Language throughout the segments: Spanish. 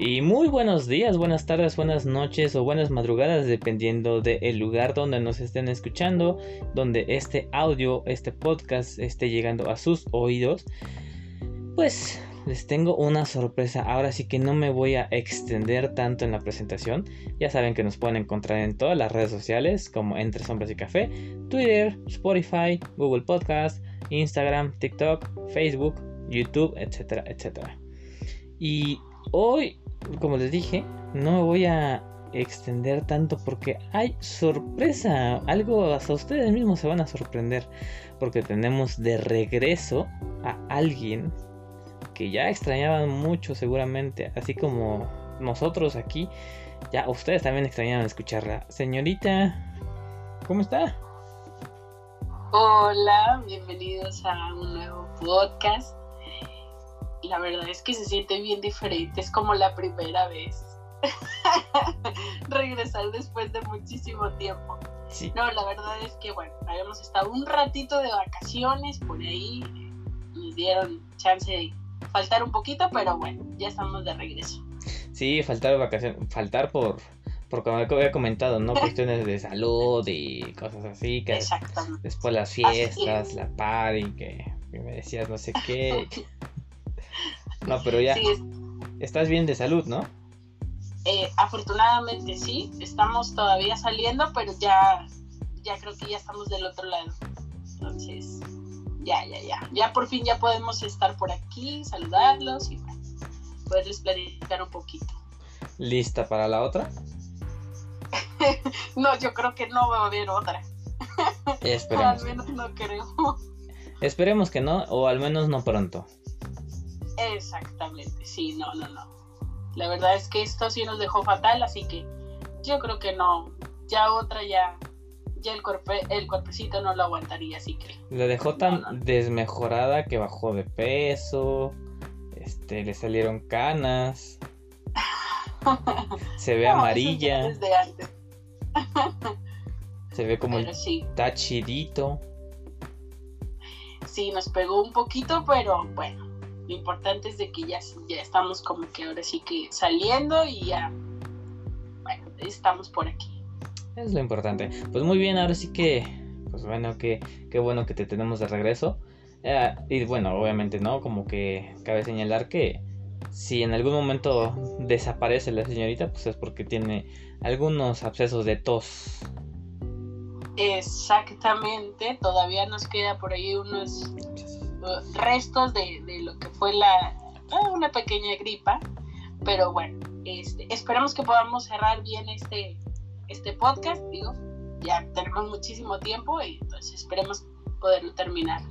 Y muy buenos días, buenas tardes, buenas noches o buenas madrugadas, dependiendo del lugar donde nos estén escuchando, donde este audio, este podcast esté llegando a sus oídos. Pues les tengo una sorpresa. Ahora sí que no me voy a extender tanto en la presentación. Ya saben que nos pueden encontrar en todas las redes sociales como Entre Sombras y Café, Twitter, Spotify, Google Podcast, Instagram, TikTok, Facebook, YouTube, etcétera, etcétera. Y hoy como les dije, no me voy a extender tanto porque hay sorpresa. Algo hasta ustedes mismos se van a sorprender. Porque tenemos de regreso a alguien que ya extrañaban mucho seguramente. Así como nosotros aquí. Ya ustedes también extrañaban escucharla. Señorita, ¿cómo está? Hola, bienvenidos a un nuevo podcast la verdad es que se siente bien diferente, es como la primera vez. Regresar después de muchísimo tiempo. No, la verdad es que bueno, habíamos estado un ratito de vacaciones por ahí, nos dieron chance de faltar un poquito, pero bueno, ya estamos de regreso. Sí, faltar vacaciones, faltar por, por como había comentado, ¿no? Cuestiones de salud y cosas así, que después las fiestas, la party, que, que me decías no sé qué. No, pero ya. Estás bien de salud, ¿no? Eh, afortunadamente sí, estamos todavía saliendo, pero ya, ya creo que ya estamos del otro lado. Entonces, ya, ya, ya. Ya por fin ya podemos estar por aquí, saludarlos y poderles platicar un poquito. ¿Lista para la otra? no, yo creo que no va a haber otra. Esperemos. al menos no creo. Esperemos que no, o al menos no pronto. Exactamente, sí, no, no, no. La verdad es que esto sí nos dejó fatal, así que yo creo que no. Ya otra ya, ya el, cuerpe, el cuerpecito no lo aguantaría, así que. Le dejó tan desmejorada que bajó de peso, este, le salieron canas, se ve amarilla. se ve como está chidito. Sí, nos pegó un poquito, pero bueno, lo importante es de que ya, ya estamos como que ahora sí que saliendo y ya, bueno, estamos por aquí. Es lo importante. Pues muy bien, ahora sí que, pues bueno, que, qué bueno que te tenemos de regreso. Eh, y bueno, obviamente, ¿no? Como que cabe señalar que si en algún momento desaparece la señorita, pues es porque tiene algunos abscesos de tos. Exactamente, todavía nos queda por ahí unos restos de, lo que fue la ah, una pequeña gripa. Pero bueno, este, esperamos que podamos cerrar bien este, este podcast. Digo, ya tenemos muchísimo tiempo y entonces esperemos poderlo terminar.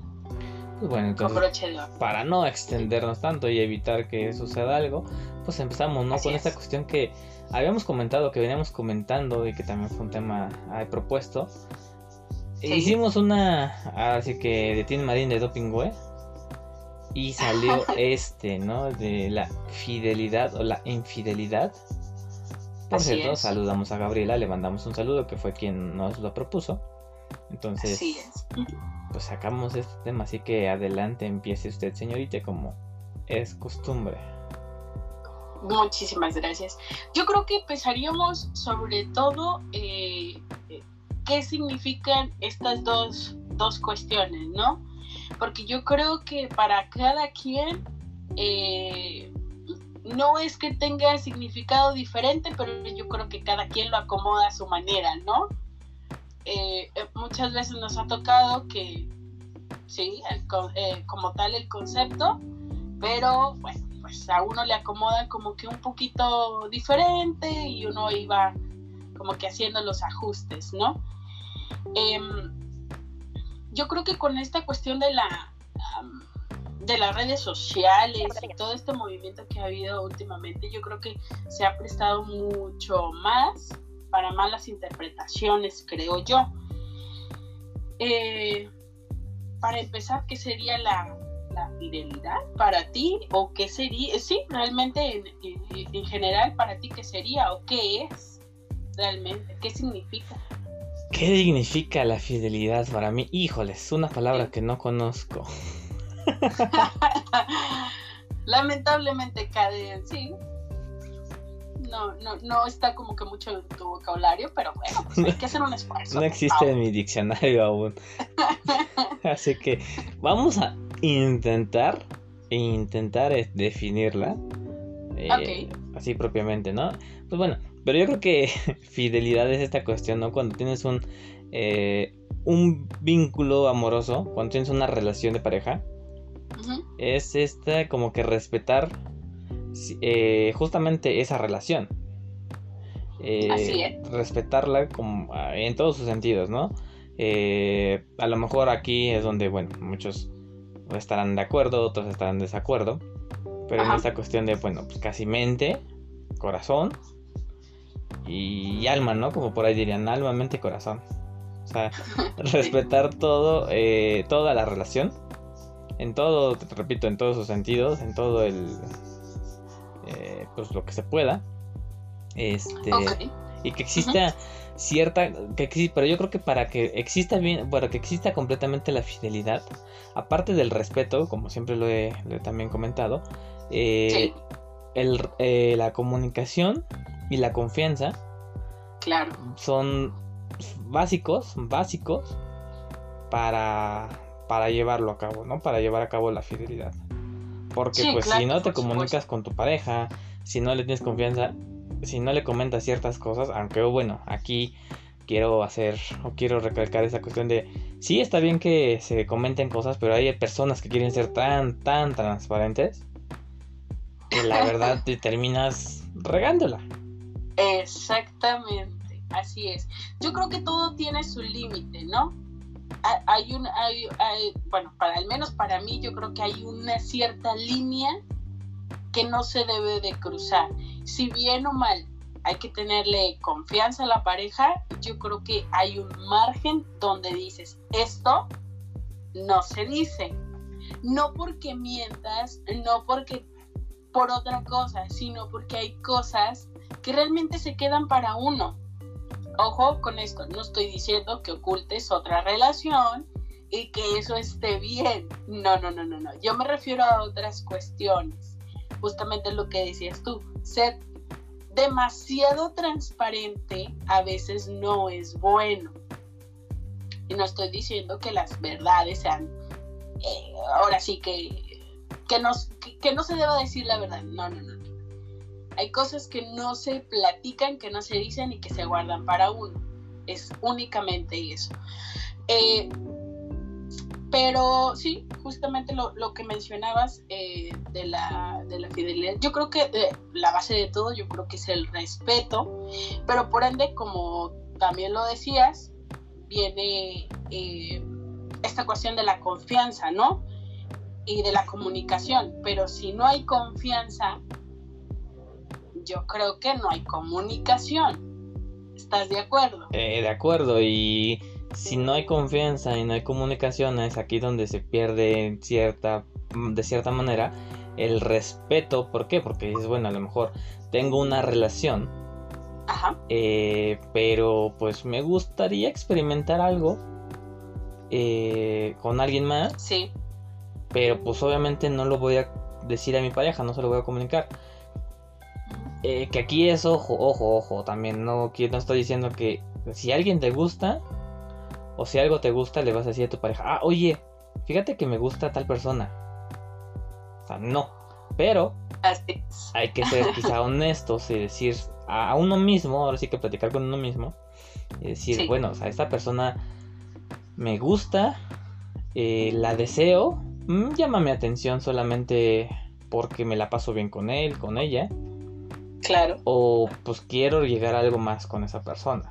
Pues bueno, entonces, para no extendernos tanto y evitar que suceda algo, pues empezamos, ¿no? Con esta cuestión que habíamos comentado, que veníamos comentando y que también fue un tema propuesto, Hicimos una, así que de Tim Marín de Doping Web. Y salió este, ¿no? De la fidelidad o la infidelidad. Por cierto, saludamos a Gabriela, le mandamos un saludo, que fue quien nos lo propuso. Entonces, pues sacamos este tema, así que adelante empiece usted, señorita, como es costumbre. Muchísimas gracias. Yo creo que empezaríamos sobre todo eh, qué significan estas dos, dos cuestiones, ¿no? Porque yo creo que para cada quien eh, no es que tenga significado diferente, pero yo creo que cada quien lo acomoda a su manera, ¿no? Eh, eh, muchas veces nos ha tocado que, sí, como tal el concepto, pero bueno, pues a uno le acomoda como que un poquito diferente y uno iba como que haciendo los ajustes, ¿no? Em, yo creo que con esta cuestión de la de las redes sociales y todo este movimiento que ha habido últimamente, yo creo que se ha prestado mucho más para malas interpretaciones, creo yo. Eh, para empezar, ¿qué sería la, fidelidad para ti? ¿O qué sería? Sí, realmente en, en general, para ti, ¿qué sería? ¿O qué es realmente? ¿Qué significa? ¿Qué significa la fidelidad para mí? Híjoles, es una palabra que no conozco. Lamentablemente, Caden, sí. no, no, no está como que mucho en tu vocabulario, pero bueno, pues hay que hacer un esfuerzo. No existe en mi diccionario aún. Así que vamos a intentar, intentar definirla. Eh, así propiamente, ¿no? Pues bueno, pero yo creo que fidelidad es esta cuestión, ¿no? Cuando tienes un, eh, un vínculo amoroso, cuando tienes una relación de pareja, es esta como que respetar eh, justamente esa relación. Eh, respetarla como, ah, en todos sus sentidos, ¿no? Eh, a lo mejor aquí es donde, bueno, muchos estarán de acuerdo, otros estarán en desacuerdo. Pero en esta cuestión de, bueno, pues casi mente, corazón y, alma, ¿no? Como por ahí dirían, alma, mente y corazón. O sea, respetar todo, toda la relación. En todo, te repito, en todos sus sentidos, en todo el, eh, pues lo que se pueda. Este, y que exista cierta, que, pero yo creo que para que exista bien, para que exista completamente la fidelidad, aparte del respeto, como siempre lo he, también comentado, eh, el, eh, la comunicación y la confianza claro. son básicos, básicos para, para llevarlo a cabo, ¿no? Para llevar a cabo la fidelidad. Porque pues si no te comunicas con tu pareja, si no le tienes confianza, si no le comentas ciertas cosas, aunque bueno, aquí quiero hacer o quiero recalcar esa cuestión de sí está bien que se comenten cosas, pero hay personas que quieren ser tan tan transparentes que la verdad te terminas regándola. Exactamente, así es. Yo creo que todo tiene su límite, ¿no? hay un, hay, bueno, para al menos para mí yo creo que hay una cierta línea que no se debe de cruzar. Si bien o mal hay que tenerle confianza a la pareja, yo creo que hay un margen donde dices, esto no se dice. No porque mientas, no porque por otra cosa, sino porque hay cosas que realmente se quedan para uno Ojo con esto, no estoy diciendo que ocultes otra relación y que eso esté bien. No, no, no, no, no. Yo me refiero a otras cuestiones. Justamente lo que decías tú, ser demasiado transparente a veces no es bueno. Y no estoy diciendo que las verdades sean, eh, ahora sí que, que, que no se deba decir la verdad. No, no, no. Hay cosas que no se platican, que no se dicen y que se guardan para uno. Es únicamente eso. Eh, pero sí, justamente lo, que mencionabas eh, de, la, fidelidad, yo creo que eh, la base de todo, yo creo que es el respeto, pero por ende, como también lo decías, viene esta cuestión de la confianza, ¿no? Y de la comunicación, pero si no hay confianza, yo creo que no hay comunicación. ¿Estás de acuerdo? Eh, de acuerdo, y si no hay confianza y no hay comunicación, es aquí donde se pierde cierta, de cierta manera el respeto. ¿Por qué? Porque es bueno, a lo mejor tengo una relación, Ajá. Eh, pero pues me gustaría experimentar algo eh, con alguien más. Sí. Pero pues obviamente no lo voy a decir a mi pareja, no se lo voy a comunicar. Eh, que aquí es ojo, ojo, ojo. También no, no estoy diciendo que si alguien te gusta o si algo te gusta, le vas a decir a tu pareja, ah, oye, fíjate que me gusta tal persona. O sea, no. Pero hay que ser quizá honestos y decir a, uno mismo, ahora sí que platicar con uno mismo, y decir, bueno, o sea, esta persona me gusta, eh, la deseo, mm, llámame atención solamente porque me la paso bien con él, con ella. Claro. O pues quiero llegar a algo más con esa persona.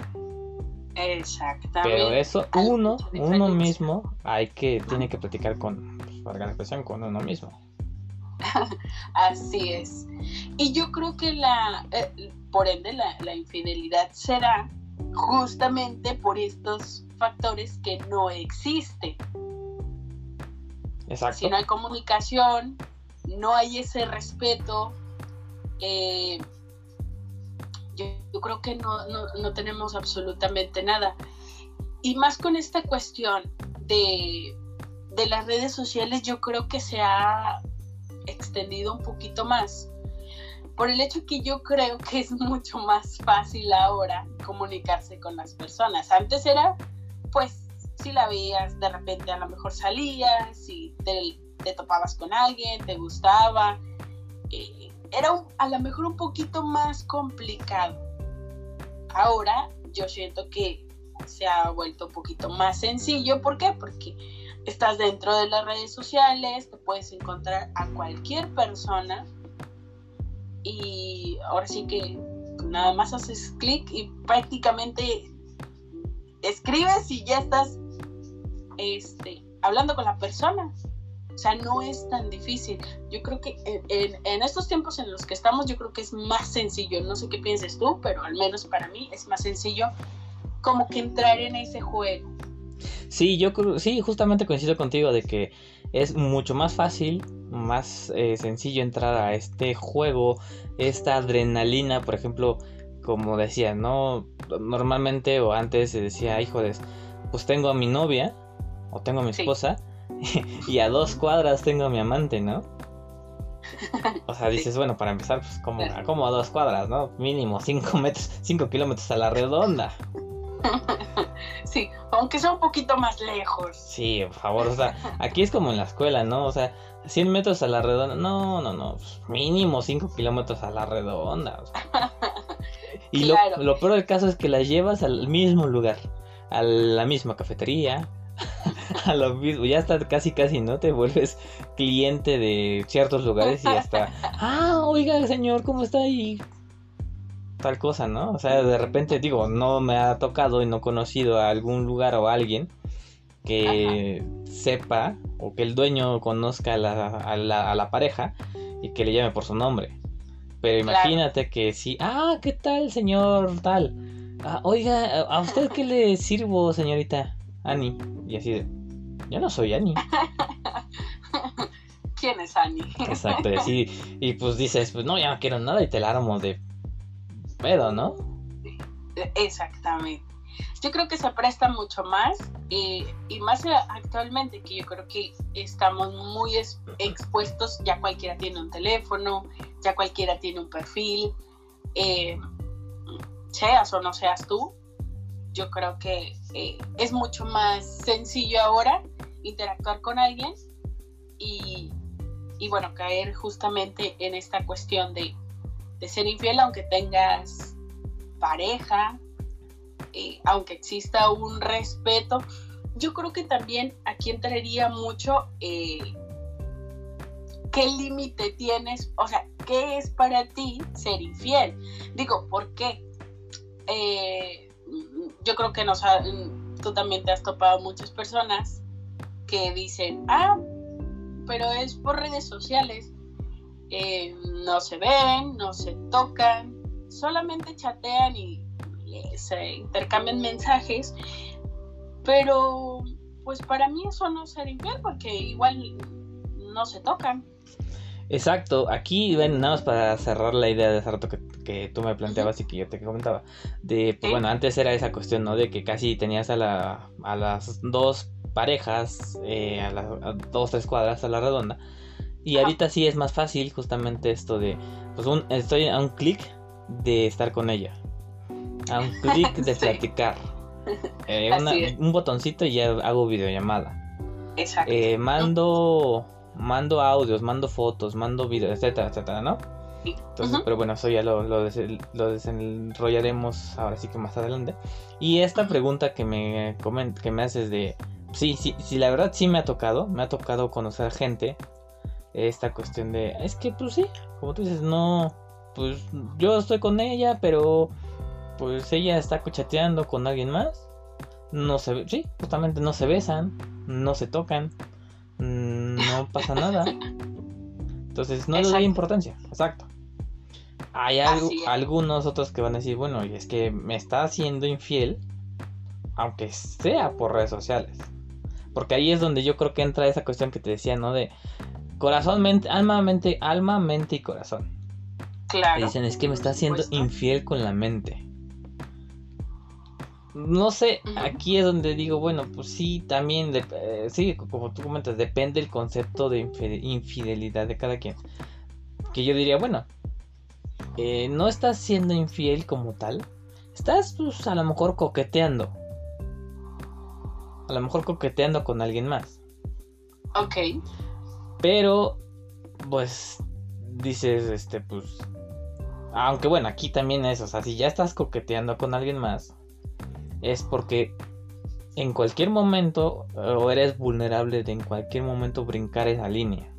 Exactamente. Pero eso uno, uno mismo hay que, tiene que platicar con, pues, la expresión, con uno mismo. Así es. Y yo creo que la, eh, por ende, la, la infidelidad será justamente por estos factores que no existen. Exacto. Si no hay comunicación, no hay ese respeto, eh, yo, creo que no, tenemos absolutamente nada. Y más con esta cuestión de, las redes sociales, yo creo que se ha extendido un poquito más. por el hecho que yo creo que es mucho más fácil ahora comunicarse con las personas. Antes era, pues, si la veías, de repente a lo mejor salías, si te, topabas con alguien, te gustaba. Era a lo mejor un poquito más complicado. Ahora yo siento que se ha vuelto un poquito más sencillo. ¿Por qué? Porque estás dentro de las redes sociales, te puedes encontrar a cualquier persona y ahora sí que nada más haces clic y prácticamente escribes y ya estás este, hablando con la persona. O sea, no es tan difícil. Yo creo que en, estos tiempos en los que estamos, yo creo que es más sencillo. No sé qué pienses tú, pero al menos para mí es más sencillo como que entrar en ese juego. Sí, yo creo, sí, justamente coincido contigo de que es mucho más fácil, más eh, sencillo entrar a este juego, esta adrenalina, por ejemplo, como decía, ¿no? Normalmente o antes se decía, hijo de, pues tengo a mi novia o tengo a mi esposa y a dos cuadras tengo a mi amante, ¿no? O sea, dices, bueno, para empezar, pues como, como a dos cuadras, ¿no? Mínimo cinco metros, cinco kilómetros a la redonda. Sí, aunque sea un poquito más lejos. Sí, por favor, o sea, aquí es como en la escuela, ¿no? O sea, 100 metros a la redonda, no, no, no, pues, mínimo 5 kilómetros a la redonda. Y lo, lo peor del caso es que la llevas al mismo lugar, a la misma cafetería, a lo mismo, ya está casi casi, ¿no? Te vuelves cliente de ciertos lugares y hasta, ah, oiga, señor, ¿cómo está ahí? tal cosa, ¿no? O sea, de repente digo, no me ha tocado y no he conocido a algún lugar o a alguien que sepa o que el dueño conozca a la, pareja y que le llame por su nombre. Pero imagínate que si, ah, ¿qué tal, señor tal? Ah, oiga, ¿a usted qué le sirvo, señorita Ani? Y así de, yo no soy Ani. ¿Quién es Ani? Exacto, y así, y pues dices, pues no, ya no quiero nada y te la armo de pedo, ¿no? Exactamente. Yo creo que se presta mucho más eh, y más actualmente que yo creo que estamos muy expuestos, ya cualquiera tiene un teléfono, ya cualquiera tiene un perfil, eh, seas o no seas tú, yo creo que eh, es mucho más sencillo ahora interactuar con alguien y, y bueno, caer justamente en esta cuestión de de ser infiel aunque tengas pareja, eh, aunque exista un respeto. Yo creo que también aquí entraría mucho eh, qué límite tienes, o sea, qué es para ti ser infiel. Digo, ¿por qué? Eh, yo creo que nos tú también te has topado muchas personas que dicen, ah, pero es por redes sociales. Eh, no se ven, no se tocan, solamente chatean y, se intercambian mensajes, pero pues para mí eso no sería infiel porque igual no se tocan. Exacto, aquí ven nada más para cerrar la idea de hace rato que, tú me planteabas y que yo te comentaba. De, pues bueno, antes era esa cuestión, ¿no? De que casi tenías a, la, a las dos parejas, eh, a las dos, tres cuadras a la redonda. Y ahorita sí es más fácil justamente esto de, pues un, estoy a un clic de estar con ella. A un clic de platicar. Eh, un botoncito y ya hago videollamada. Exacto. Eh, mando, mando audios, mando fotos, mando videos, etcétera, etcétera, ¿no? Entonces, pero bueno, eso ya lo, lo, desenrollaremos ahora sí que más adelante. Y esta pregunta que me, que me haces de, sí, sí, sí, la verdad sí me ha tocado, me ha tocado conocer gente esta cuestión de, es que pues sí, como tú dices, no, pues yo estoy con ella, pero pues ella está cochateando con alguien más. No se, sí, justamente no se besan, no se tocan, no pasa nada. Entonces no le doy importancia, exacto. Hay algunos otros que van a decir, bueno, y es que me está haciendo infiel, aunque sea por redes sociales. Porque ahí es donde yo creo que entra esa cuestión que te decía, ¿no? De, Corazón, mente, alma, mente, alma, mente y corazón. Claro. dicen, es que me está haciendo infiel con la mente. No sé, aquí es donde digo, bueno, pues sí, también, eh, sí, como tú comentas, depende el concepto de infidelidad de cada quien. Que yo diría, bueno, eh, no estás siendo infiel como tal. Estás pues a lo mejor coqueteando. A lo mejor coqueteando con alguien más. Ok. Pero, pues, dices, este, pues... Aunque bueno, aquí también es, o sea, si ya estás coqueteando con alguien más, es porque en cualquier momento, o eres vulnerable de en cualquier momento brincar esa línea.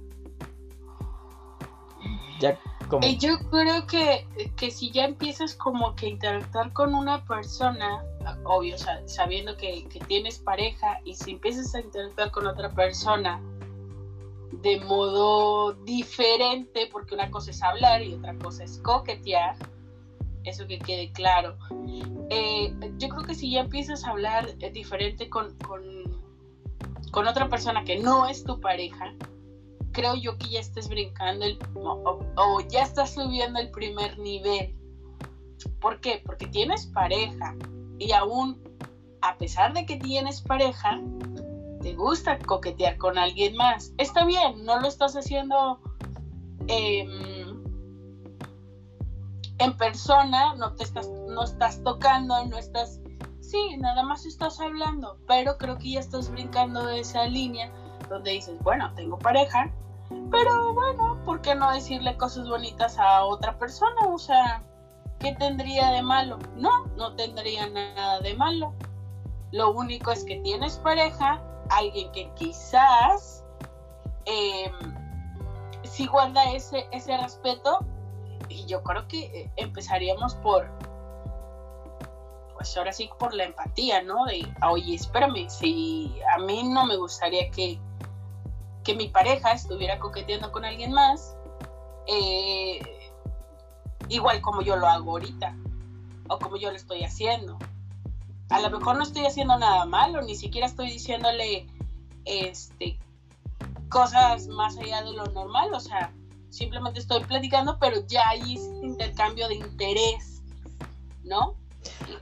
Ya como... Yo creo que, que si ya empiezas como que interactuar con una persona, obvio, sabiendo que, que tienes pareja, y si empiezas a interactuar con otra persona de modo diferente, porque una cosa es hablar y otra cosa es coquetear, eso que quede claro. Eh, yo creo que si ya empiezas a hablar eh, diferente con, con, con, otra persona que no es tu pareja, creo yo que ya estés brincando o, o ya estás subiendo el primer nivel. ¿Por qué? Porque tienes pareja y aún a pesar de que tienes pareja, te gusta coquetear con alguien más. Está bien, no lo estás haciendo em, en persona, no te estás, no estás tocando, no estás, sí, nada más estás hablando, pero creo que ya estás brincando de esa línea donde dices, bueno, tengo pareja, pero bueno, ¿por qué no decirle cosas bonitas a otra persona? O sea, ¿qué tendría de malo? No, no tendría nada de malo. Lo único es que tienes pareja alguien que quizás eh, sí guarda ese, ese respeto y yo creo que eh, empezaríamos por pues ahora sí por la empatía, ¿no? De, oye, espérame, si a mí no me gustaría que, que mi pareja estuviera coqueteando con alguien más, eh, igual como yo lo hago ahorita, o como yo lo estoy haciendo a lo mejor no estoy haciendo nada malo, ni siquiera estoy diciéndole este cosas más allá de lo normal, o sea, simplemente estoy platicando, pero ya hay intercambio de interés, ¿no?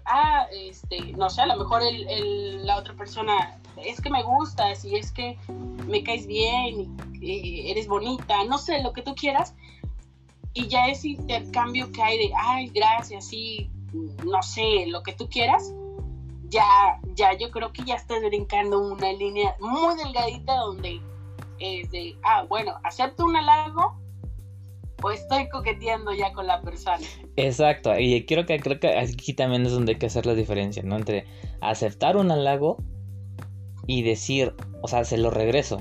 ah, este, no sé, a lo mejor el, la otra persona es que me gusta, si es que me caes bien, y, eres bonita, no sé, lo que tú quieras, y ya ese intercambio que hay de, ay, gracias, sí, no sé, lo que tú quieras, ya, ya yo creo que ya estás brincando una línea muy delgadita donde es de, ah, bueno, acepto un halago o estoy coqueteando ya con la persona. Exacto, y creo que, creo que aquí también es donde hay que hacer la diferencia, ¿no? Entre aceptar un halago y decir, o sea, se lo regreso.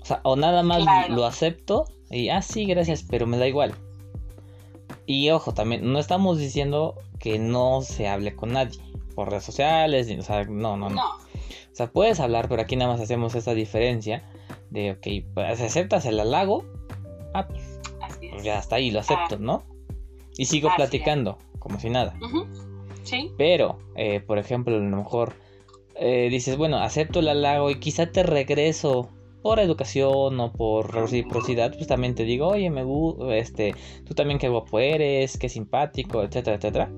O sea, o nada más lo acepto y, ah, sí, gracias, pero me da igual. Y ojo, también, no estamos diciendo que no se hable con nadie por redes sociales, o sea, no, no, no, O sea, puedes hablar, pero aquí nada más hacemos esa diferencia de, ok, pues aceptas el halago, ah, pues, ya está ahí, lo acepto, ah. ¿no? Y sigo platicando, como si nada. Sí. Pero, eh, por ejemplo, a lo mejor eh, dices, bueno, acepto el halago y quizá te regreso por educación o por reciprocidad, pues también te digo, oye, me gusta, este, tú también qué guapo eres, qué simpático, etcétera, etcétera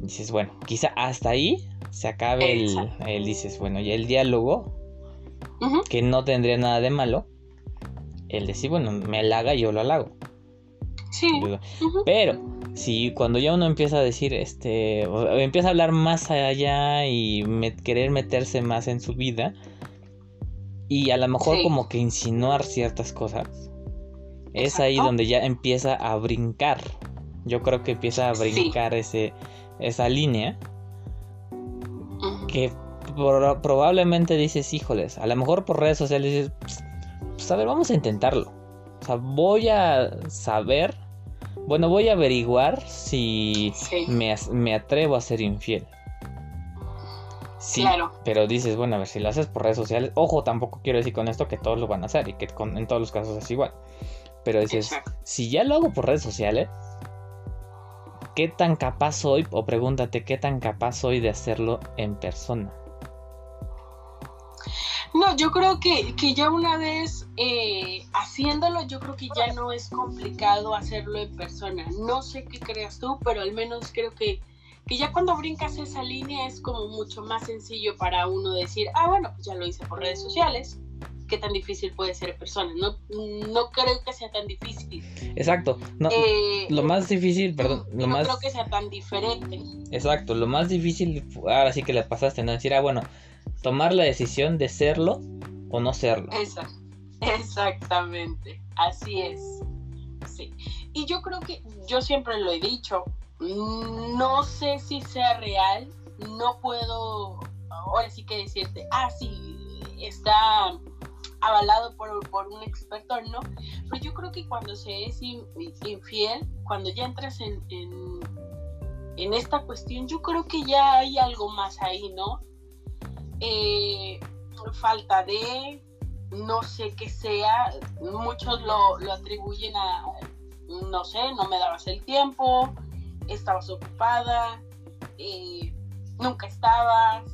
dices, bueno, quizá hasta ahí se acabe el, dices, bueno, ya el diálogo, que no tendría nada de malo, el decir, bueno, me halaga y yo lo halago. Sí. Pero, si cuando ya uno empieza a decir, este, empieza a hablar más allá y querer meterse más en su vida, y a lo mejor como que insinuar ciertas cosas, es ahí donde ya empieza a brincar. Yo creo que empieza a brincar ese, esa línea que probablemente dices, híjoles, a lo mejor por redes sociales dices, pues a ver, vamos a intentarlo. O sea, voy a saber, bueno, voy a averiguar si me, atrevo a ser infiel. Sí, pero dices, bueno, a ver, si lo haces por redes sociales, ojo, tampoco quiero decir con esto que todos lo van a hacer y que en todos los casos es igual. Pero dices, si ya lo hago por redes sociales, ¿qué tan capaz soy? O pregúntate, ¿qué tan capaz soy de hacerlo en persona? No, yo creo que, ya una vez eh, haciéndolo, yo creo que ya no es complicado hacerlo en persona. No sé qué creas tú, pero al menos creo que, que ya cuando brincas esa línea es como mucho más sencillo para uno decir, ah, bueno, pues ya lo hice por redes sociales, qué tan difícil puede ser persona. No, no creo que sea tan difícil. Exacto. No, Eh, lo más difícil, perdón, lo no más... creo que sea tan diferente. Exacto, lo más difícil, ahora sí que le pasaste, ¿no? Decir, ah, bueno, tomar la decisión de serlo o no serlo. Exactamente, así es. Sí. Y yo creo que, yo siempre lo he dicho, no sé si sea real, no puedo ahora sí que decirte, ah, sí, está avalado por, por un experto, no. Pero yo creo que cuando se es in- infiel, cuando ya entras en, en, en esta cuestión, yo creo que ya hay algo más ahí, ¿no? Eh, falta de, no sé qué sea, muchos lo, lo atribuyen a, no sé, no me dabas el tiempo, estabas ocupada, eh, nunca estabas.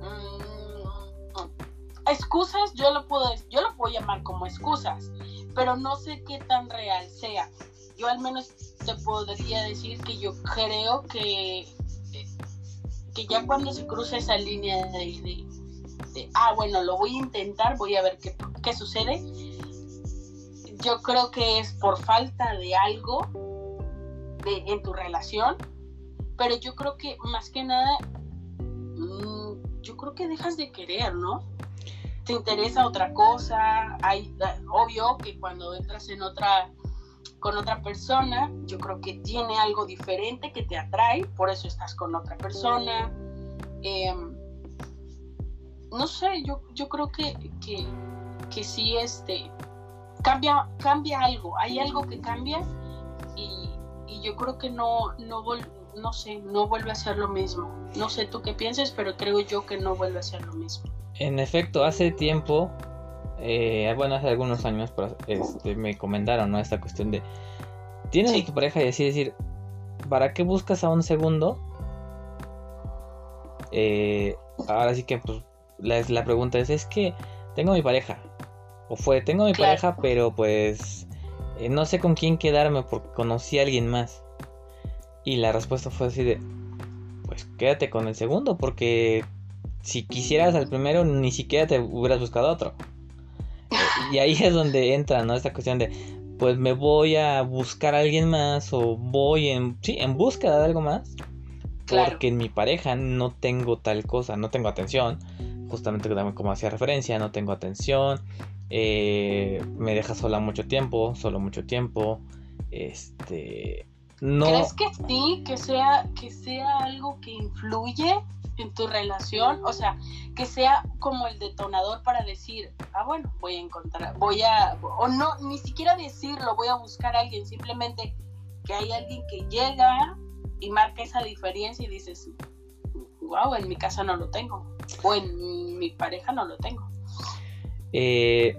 mm, excusas, yo lo puedo, yo lo puedo llamar como excusas, pero no sé qué tan real sea. Yo al menos te podría decir que yo creo que, que ya cuando se cruza esa línea de, de- ah, bueno, lo voy a intentar, voy a ver qué, qué sucede, yo creo que es por falta de algo de, en tu relación, pero yo creo que más que nada, mm, yo creo que dejas de querer, ¿no? Te interesa otra cosa, hay, obvio que cuando entras en otra con otra persona, yo creo que tiene algo diferente que te atrae, por eso estás con otra persona. Em, no sé, yo, yo creo que, que, que sí, este, cambia, cambia algo, hay algo que cambia y, y yo creo que no, no, vol- no sé, no vuelve a ser lo mismo. No sé tú qué pienses, pero creo yo que no vuelve a ser lo mismo. En efecto, hace tiempo, eh, bueno, hace algunos años, pero, este, me comentaron, ¿no? Esta cuestión de, tienes Sí. a tu pareja y así decir, ¿para qué buscas a un segundo? Eh, ahora sí que, pues, la, la pregunta es, es que tengo mi pareja, o fue, tengo mi Claro. pareja, pero pues, eh, no sé con quién quedarme porque conocí a alguien más. Y la respuesta fue así de, pues quédate con el segundo, porque si quisieras al primero, ni siquiera te hubieras buscado otro. Y ahí es donde entra, ¿no? Esta cuestión de, pues me voy a buscar a alguien más o voy en, sí, en búsqueda de algo más. Claro. Porque en mi pareja no tengo tal cosa, no tengo atención. Justamente como hacía referencia, no tengo atención. eh, me deja sola mucho tiempo, solo mucho tiempo. Este, no. ¿Crees que sí, que sea, que sea algo que influye en tu relación? O sea, que sea como el detonador para decir, ah, bueno, voy a encontrar, voy a, o no, ni siquiera decirlo, voy a buscar a alguien, simplemente que hay alguien que llega y marca esa diferencia y dices, wow, en mi casa no lo tengo, o en mi pareja no lo tengo. Eh,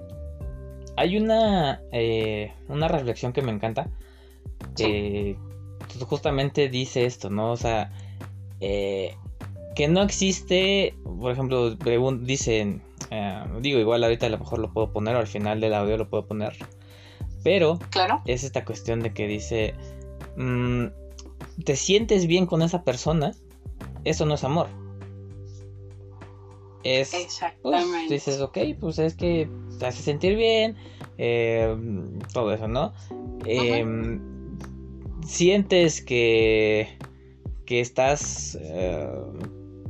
hay una, eh, una reflexión que me encanta. Sí. eh, justamente dice esto, ¿no? O sea, eh, que no existe, por ejemplo, dicen, eh, digo, igual ahorita a lo mejor lo puedo poner o al final del audio lo puedo poner, pero Claro, es esta cuestión de que dice, mm, te sientes bien con esa persona, eso no es amor. Es, pues, exactamente. dices, ok, pues es que te hace sentir bien, eh, todo eso, ¿no? Eh, Sientes que, que estás, eh,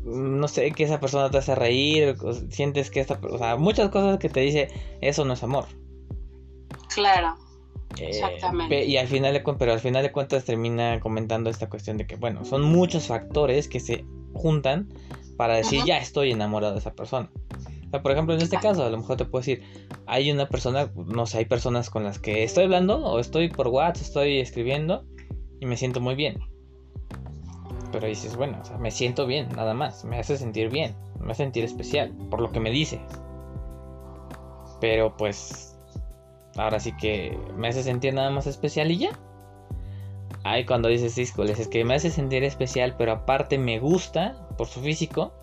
no sé, que esa persona te hace reír, o sientes que esta, o sea, muchas cosas que te dice, eso no es amor. Claro, Eh, Exactamente. y al final de pero al final de cuentas termina comentando esta cuestión de que, bueno, son muchos factores que se juntan para decir, ya estoy enamorado de esa persona. O sea, por ejemplo, en este caso, a lo mejor te puedo decir, hay una persona, no sé, hay personas con las que estoy hablando o estoy por WhatsApp, estoy escribiendo y me siento muy bien. Pero dices, bueno, o sea, me siento bien, nada más, me hace sentir bien, me hace sentir especial, por lo que me dice. Pero pues, ahora sí que me hace sentir nada más especial y ya. Ay, cuando dices, híjoles, es que me hace sentir especial, pero aparte me gusta por su físico.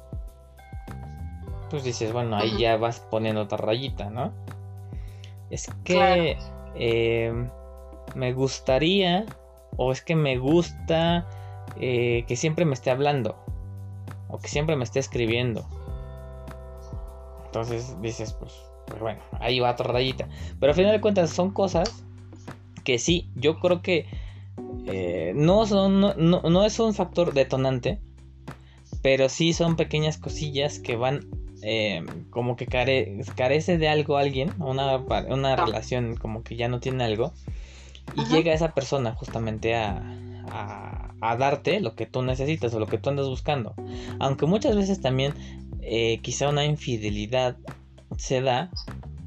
Pues dices, bueno, ahí ya vas poniendo otra rayita, ¿no? Es que Claro. eh, me gustaría, o es que me gusta eh, que siempre me esté hablando, o que siempre me esté escribiendo. Entonces dices, pues, Pues bueno, ahí va otra rayita. Pero al final de cuentas son cosas que sí, yo creo que eh, no, son, no, no, es un factor detonante, pero sí son pequeñas cosillas que van eh, como que carece de algo alguien, una, una relación como que ya no tiene algo, y llega esa persona justamente a, a, darte lo que tú necesitas o lo que tú andas buscando. Aunque muchas veces también eh, quizá una infidelidad se da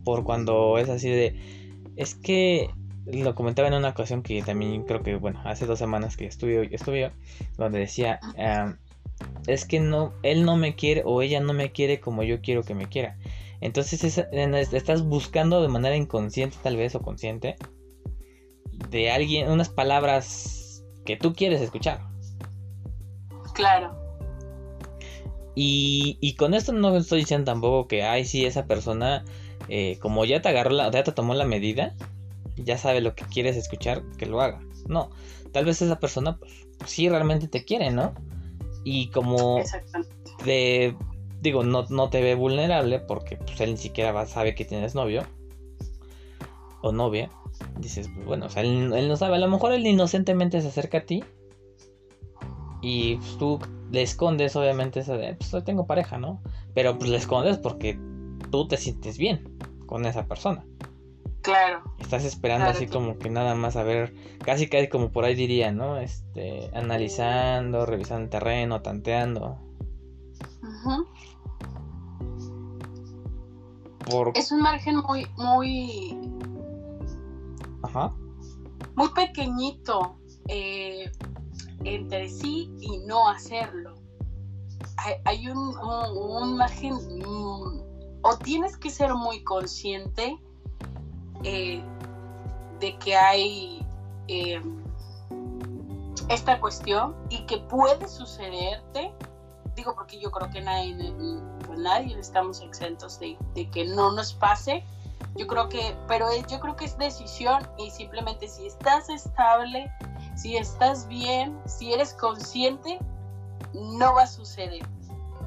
por cuando es así de, es que lo comentaba en una ocasión que también creo que, bueno, hace dos semanas que estuve, estuve donde decía, es que no, él no me quiere o ella no me quiere como yo quiero que me quiera. Entonces estás buscando de manera inconsciente tal vez o consciente de alguien, unas palabras que tú quieres escuchar. Claro. Y, y con esto no estoy diciendo tampoco que, ay, sí, esa persona, eh, como ya te agarró la, ya te tomó la medida, ya sabe lo que quieres escuchar, que lo haga. No, tal vez esa persona, pues, sí realmente te quiere, ¿no? Y como te, digo, no, no te ve vulnerable porque pues, él ni siquiera va, sabe que tienes novio o novia. Dices, pues, bueno, o sea, él, no sabe, a lo mejor él inocentemente se acerca a ti y pues, tú le escondes, obviamente, esa de, pues tengo pareja, ¿no? Pero pues le escondes porque tú te sientes bien con esa persona. Claro. Estás esperando así como que nada más a ver, casi casi como por ahí diría, ¿no? Este, analizando, revisando el terreno, tanteando. Es un margen muy, muy... Muy pequeñito eh, entre sí y no hacerlo. Hay, un, un, margen... Mm, o tienes que ser muy consciente eh, de que hay eh, esta cuestión y que puede sucederte, digo porque yo creo que nadie, pues nadie estamos exentos de, que no nos pase, yo creo que, pero yo creo que es decisión y simplemente si estás estable, si estás bien, si eres consciente, no va a suceder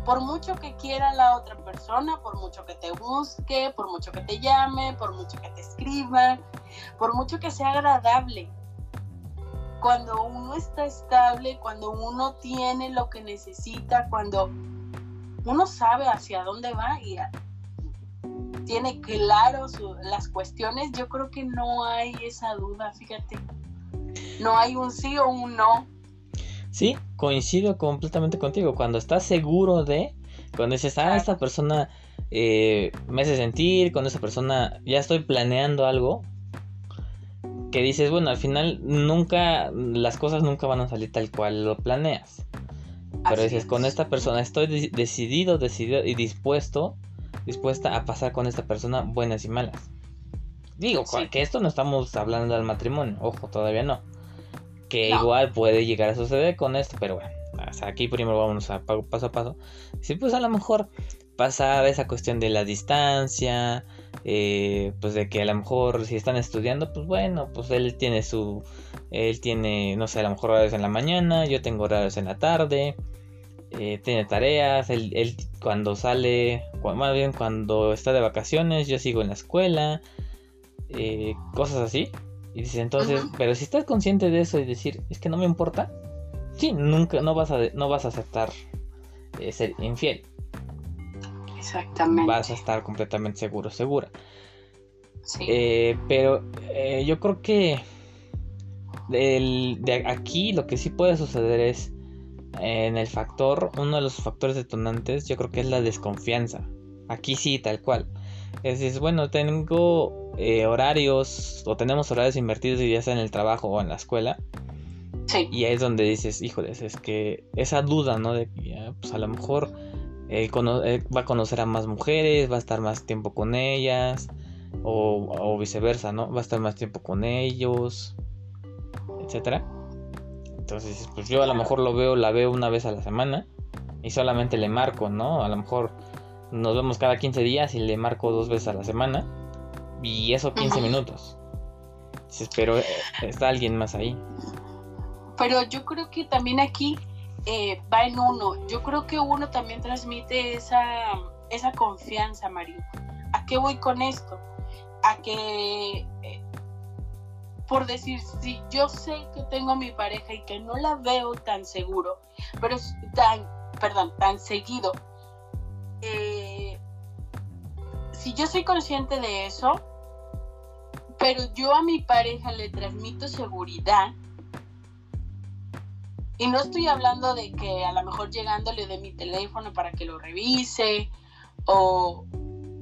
por mucho que quiera la otra persona, por mucho que te busque, por mucho que te llame, por mucho que te escriba, por mucho que sea agradable. Cuando uno está estable, cuando uno tiene lo que necesita, cuando uno sabe hacia dónde va y tiene claro las cuestiones, yo creo que no hay esa duda, fíjate. No hay un sí o un no Sí, coincido completamente contigo. Cuando estás seguro de, cuando dices, ah, esta persona eh, me hace sentir, con esa persona ya estoy planeando algo, que dices, bueno, al final nunca, las cosas nunca van a salir tal cual lo planeas. Pero dices, con esta persona estoy decidido, decidido y dispuesto, dispuesta a pasar con esta persona buenas y malas. Digo, que esto no estamos hablando del matrimonio, ojo, todavía no. Que igual puede llegar a suceder con esto, pero bueno, aquí primero vamos a paso a paso. Sí, pues a lo mejor pasa esa cuestión de la distancia, eh, pues de que a lo mejor si están estudiando, pues bueno, pues él tiene su, él tiene, no sé, a lo mejor horarios en la mañana, yo tengo horarios en la tarde, eh, tiene tareas, él, él, cuando sale, más bien cuando está de vacaciones, yo sigo en la escuela, eh, cosas así. Y dice entonces, pero si estás consciente de eso y decir, es que no me importa, sí, nunca, no vas a, no vas a aceptar eh, ser infiel. Exactamente. Vas a estar completamente seguro, segura. Sí. Eh, pero eh, yo creo que de aquí lo que sí puede suceder es en el factor, uno de los factores detonantes, yo creo que es la desconfianza. Aquí sí, tal cual. Es decir, bueno, tengo eh, horarios o tenemos horarios invertidos ya sea en el trabajo o en la escuela. Sí. Y ahí es donde dices, híjoles, es que esa duda, ¿no? De que pues a lo mejor él, va a conocer a más mujeres, va a estar más tiempo con ellas, o, o, viceversa, ¿no? Va a estar más tiempo con ellos, etcétera. Entonces, pues yo a lo mejor lo veo, la veo una vez a la semana y solamente le marco, ¿no? A lo mejor nos vemos cada 15 días y le marco dos veces a la semana. Y eso 15 minutos. Pero eh, está alguien más ahí. Pero yo creo que también aquí eh, va en uno. Yo creo que uno también transmite esa, esa confianza, Mario. ¿A qué voy con esto? A que, eh, por decir, si yo sé que tengo mi pareja y que no la veo tan seguro, pero tan, perdón, tan seguido, eh, si yo soy consciente de eso, pero yo a mi pareja le transmito seguridad, y no estoy hablando de que a lo mejor llegando le dé mi teléfono para que lo revise o,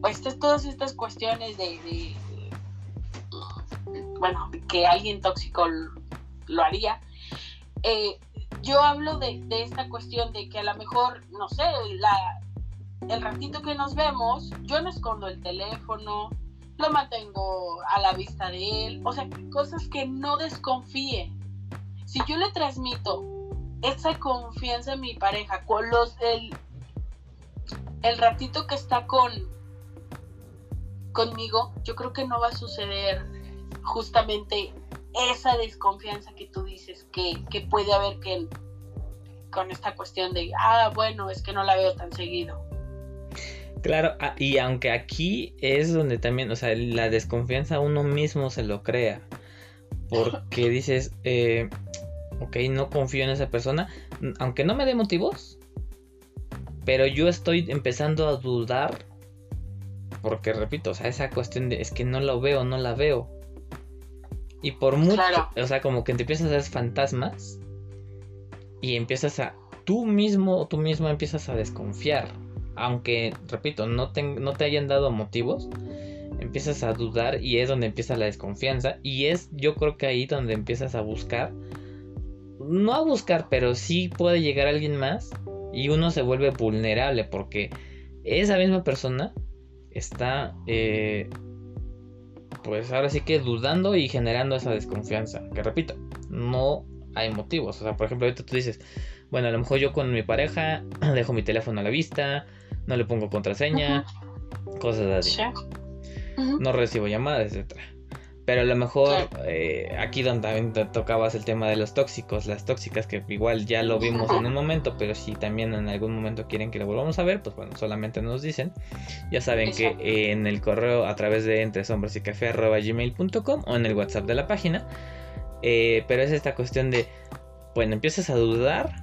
estas, todas estas cuestiones de, bueno, que alguien tóxico lo, haría. Eh, yo hablo de, esta cuestión de que a lo mejor, no sé, el ratito que nos vemos, yo no escondo el teléfono, lo mantengo a la vista de él, o sea, cosas que no desconfíe. Si yo le transmito esa confianza en mi pareja, con los, el, el ratito que está con conmigo, yo creo que no va a suceder justamente esa desconfianza que tú dices que, que puede haber que con esta cuestión de, ah, bueno, es que no la veo tan seguido. Claro, ah, y aunque aquí es donde también, o sea, la desconfianza uno mismo se lo crea. Porque dices, eh, ok, no confío en esa persona, aunque no me dé motivos, pero yo estoy empezando a dudar, porque repito, o sea, esa cuestión de es que no lo veo, no la veo. Y por mucho, o sea, como que te empiezas a hacer fantasmas y empiezas a, tú mismo o tú mismo empiezas a desconfiar, aunque, repito, no te, no te hayan dado motivos, empiezas a dudar y es donde empieza la desconfianza. Y es yo creo que ahí donde empiezas a buscar no a buscar, pero sí puede llegar alguien más y uno se vuelve vulnerable porque esa misma persona está, eh, pues ahora sí que dudando y generando esa desconfianza. Que repito, no hay motivos. O sea, por ejemplo, ahorita tú dices, bueno, a lo mejor yo con mi pareja dejo mi teléfono a la vista, no le pongo contraseña, cosas así. No recibo llamadas, etcétera. Pero a lo mejor eh, aquí donde también tocabas el tema de los tóxicos, las tóxicas, que igual ya lo vimos en un momento, pero si también en algún momento quieren que lo volvamos a ver, pues bueno, solamente nos dicen. Ya saben que en el correo a través de entre sombras y café gmail.com o en el WhatsApp de la página. Eh, pero es esta cuestión de, bueno, empiezas a dudar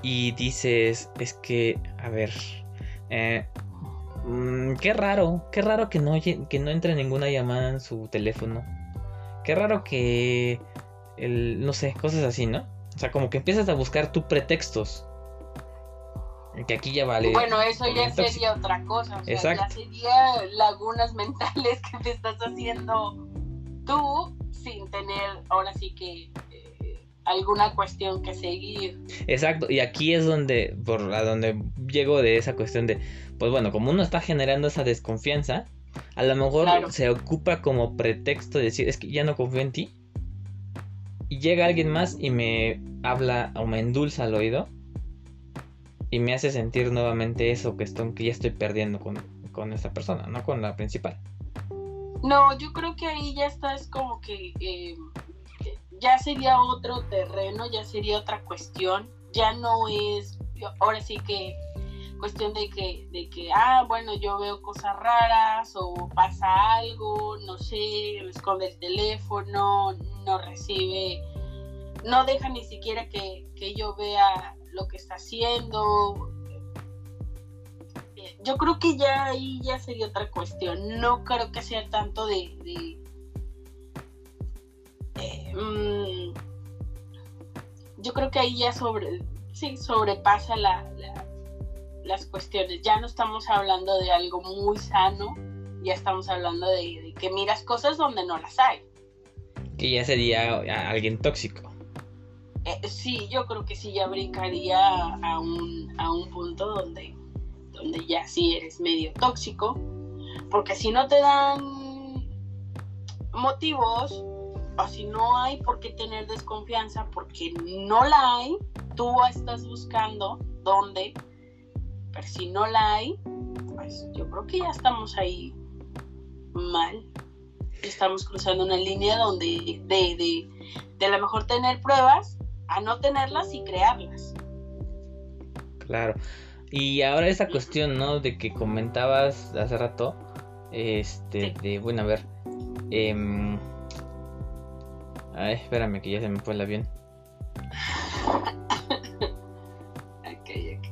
y dices, es que, a ver, eh, Mm, qué raro, qué raro que no, que no entre ninguna llamada en su teléfono. Qué raro que... El, no sé, cosas así, ¿no? O sea, como que empiezas a buscar tus pretextos. Que aquí ya vale. Bueno, eso ya sería otra cosa. O sea, ya sería lagunas mentales que te estás haciendo tú sin tener ahora sí que alguna cuestión que seguir. Exacto, y aquí es donde, por a donde llego de esa cuestión de, pues bueno, como uno está generando esa desconfianza, a lo mejor se ocupa como pretexto de decir, es que ya no confío en ti. Y llega alguien más y me habla o me endulza al oído y me hace sentir nuevamente eso que, estoy, que ya estoy perdiendo con, con esta persona, no con la principal. No, yo creo que ahí ya estás como que eh, ya sería otro terreno, ya sería otra cuestión, ya no es, ahora sí que cuestión de que, de que, ah, bueno, yo veo cosas raras o pasa algo, no sé, esconde el teléfono, no recibe, no deja ni siquiera que, yo vea lo que está haciendo. Yo creo que ya ahí ya sería otra cuestión. No creo que sea tanto de, mm, yo creo que ahí ya sobre sí sobrepasa la, las cuestiones. Ya no estamos hablando de algo muy sano, ya estamos hablando de, que miras cosas donde no las hay. Que ya sería alguien tóxico. Eh, sí, yo creo que sí, ya brincaría a un, a un punto donde, donde ya sí eres medio tóxico. Porque si no te dan motivos, si no hay por qué tener desconfianza, porque no la hay, tú estás buscando dónde pero si no la hay, pues yo creo que ya estamos ahí mal. Estamos cruzando una línea donde de, de, de a lo mejor tener pruebas a no tenerlas y crearlas. Claro. Y ahora esa cuestión, ¿no? De que comentabas hace rato, Este, de, bueno, a ver. Eh, ay, espérame que ya se me fue el avión. ok, ok.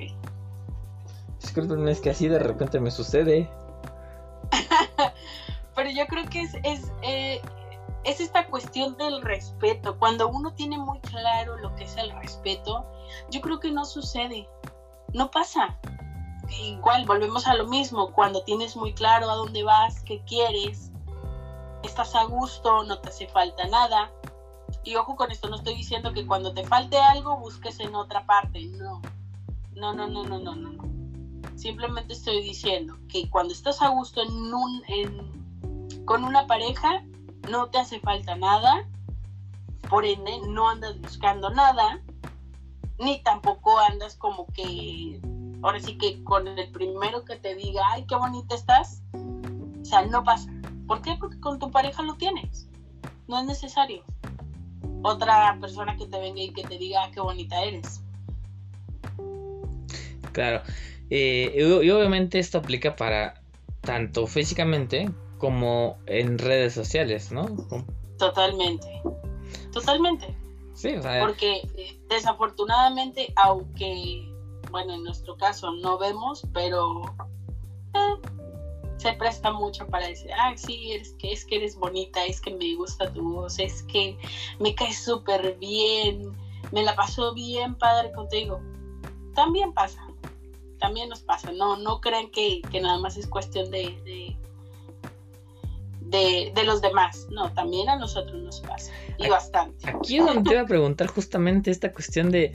Disculpenme, es que así de repente me sucede. Pero yo creo que es, es, eh, es esta cuestión del respeto. Cuando uno tiene muy claro lo que es el respeto, yo creo que no sucede. No pasa igual volvemos a lo mismo, cuando tienes muy claro a dónde vas, qué quieres, estás a gusto, no te hace falta nada. Y ojo con esto, no estoy diciendo que cuando te falte algo busques en otra parte, no. No, no, no, no, no, no. Simplemente estoy diciendo que cuando estás a gusto en un, en, con una pareja, no te hace falta nada, por ende no andas buscando nada, ni tampoco andas como que ahora sí que con el primero que te diga, ay, qué bonita estás, o sea, no pasa. ¿Por qué? Porque con tu pareja lo tienes. No es necesario. Otra persona que te venga y que te diga, qué bonita eres. Claro. Eh, y obviamente esto aplica para tanto físicamente como en redes sociales, ¿no? Totalmente. Totalmente. Sí, o sea, Porque eh, desafortunadamente, aunque bueno, en nuestro caso no vemos, pero eh, se presta mucho para decir, ah, sí, es que, es que eres bonita, es que me gusta tu voz, es que me caes súper bien, me la pasó bien padre contigo. También pasa, también nos pasa, no, no crean que, nada más es cuestión de, de, de, los demás, no, también a nosotros nos pasa, y bastante. Aquí es donde te iba a preguntar justamente esta cuestión de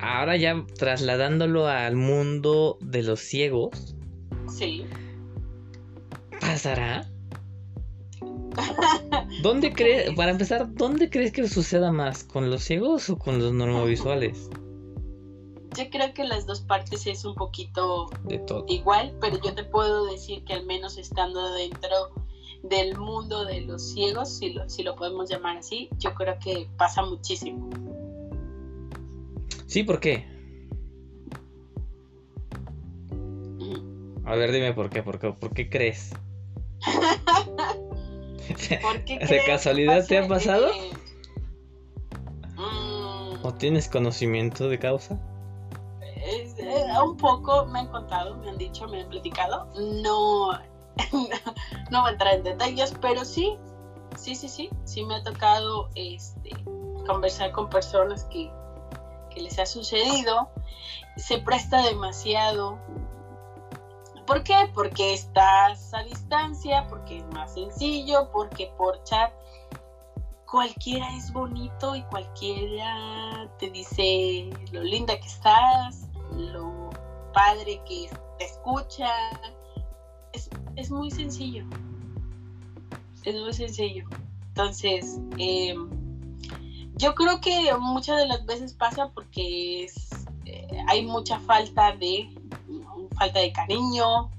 ahora ya trasladándolo al mundo de los ciegos. Sí. ¿Pasará? ¿Dónde crees, para empezar, dónde crees que suceda más? ¿Con los ciegos o con los normovisuales? Yo creo que las dos partes es un poquito de todo. igual, pero yo te puedo decir que al menos estando dentro del mundo de los ciegos, si lo, si lo podemos llamar así, yo creo que pasa muchísimo. Sí, ¿por qué? A ver, dime por qué, por qué, ¿por qué crees? ¿Por qué ¿De casualidad te ha pasado? Mm. ¿O tienes conocimiento de causa? Eh, un poco me han contado, me han dicho, me han platicado. No, no voy a entrar en detalles, pero sí, sí, sí, sí, sí me ha tocado este, conversar con personas que, les ha sucedido se presta demasiado. ¿Por qué? Porque estás a distancia, porque es más sencillo, porque por chat cualquiera es bonito y cualquiera te dice lo linda que estás, lo padre que te escucha. Es, muy sencillo. Es muy sencillo. Entonces, eh, yo creo que muchas de las veces pasa porque eh, hay mucha falta de falta de cariño,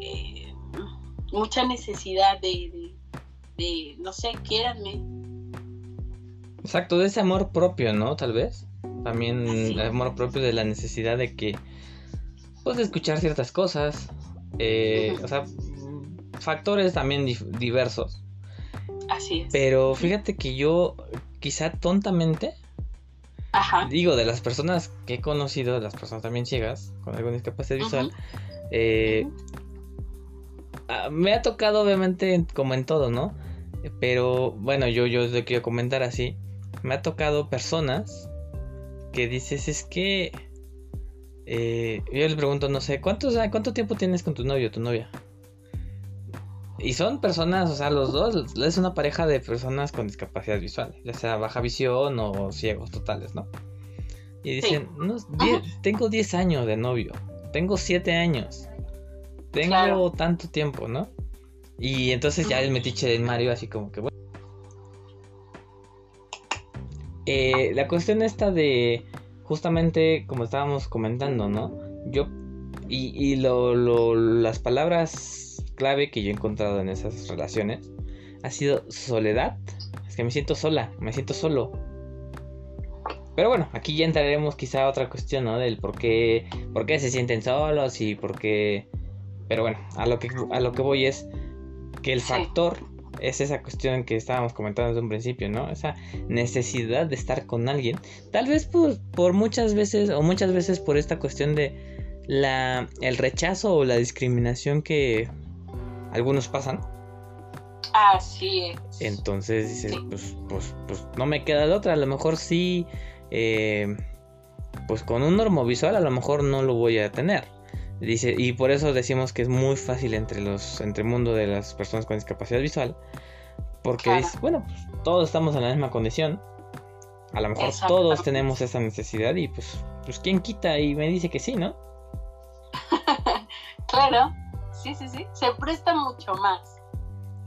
eh, mucha necesidad de, no sé, quiéranme. Exacto, de ese amor propio, ¿no? Tal vez. También el amor propio de la necesidad de que, pues, escuchar ciertas cosas. Eh, o sea, factores también diversos. Así es. Pero fíjate que yo quizá tontamente, digo, de las personas que he conocido, de las personas también ciegas, con alguna discapacidad visual, eh, ah, me ha tocado obviamente como en todo, ¿no? Pero bueno, yo, yo lo quiero comentar así. Me ha tocado personas que dices, es que... Eh, yo le pregunto, no sé, ¿cuántos, ¿cuánto tiempo tienes con tu novio o tu novia? Y son personas, o sea, los dos, es una pareja de personas con discapacidad visual, ya sea baja visión o ciegos totales, ¿no? Y dicen, no, tengo 10 años de novio, tengo 7 años, tengo tanto tiempo, ¿no? Y entonces ya el metiche del Mario así como que bueno. Eh, la cuestión esta de justamente como estábamos comentando, ¿no? Yo y, y lo, lo, las palabras clave que yo he encontrado en esas relaciones ha sido soledad. Es que me siento sola, me siento solo. Pero bueno, aquí ya entraremos quizá a otra cuestión, ¿no? Del por qué, por qué se sienten solos y por qué, Pero bueno, a lo que, a lo que voy es que el factor es esa cuestión que estábamos comentando desde un principio, ¿no? Esa necesidad de estar con alguien. Tal vez por, por muchas veces, o muchas veces por esta cuestión de la, el rechazo o la discriminación que algunos pasan. Así es. Entonces dices, pues, pues, pues no me queda de otra. A lo mejor sí, eh, pues con un normovisual a lo mejor no lo voy a tener. Dice, y por eso decimos que es muy fácil entre los, entre el mundo de las personas con discapacidad visual. Porque es, bueno, pues, todos estamos en la misma condición. A lo mejor todos tenemos esa necesidad y pues, pues quién quita y me dice que sí, ¿no? claro, sí, sí, sí, se presta mucho más.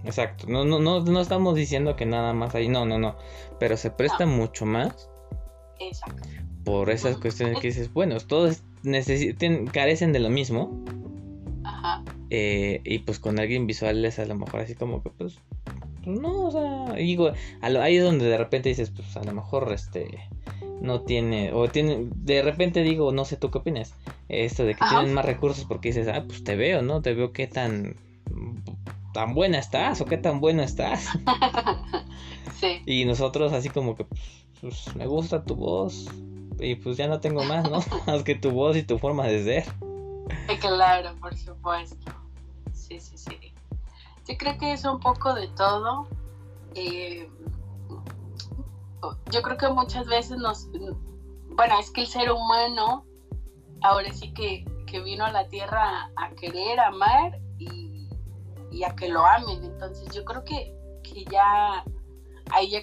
Exacto, no, no, no, no estamos diciendo que nada más ahí, no, no, no, pero se presta mucho más. Exacto. Por esas cuestiones que dices, bueno, todos necesiten, carecen de lo mismo. Ajá. Eh, y pues con alguien visual es a lo mejor así como que pues, pues no, o sea, digo, ahí es donde de repente dices, pues a lo mejor este no tiene, o tiene, de repente digo, no sé tú qué opinas, esto de que tienen más recursos porque dices, ah, pues te veo, ¿no? Te veo qué tan, tan buena estás o qué tan bueno estás. sí. Y nosotros así como que, pues me gusta tu voz, y pues ya no tengo más, ¿no? más que tu voz y tu forma de ser. Claro, por supuesto. Sí, sí, sí. Yo creo que es un poco de todo. Eh, yo creo que muchas veces nos... Bueno, es que el ser humano ahora sí que, vino a la tierra a, querer, amar y, a que lo amen. Entonces yo creo que, que ya ahí ya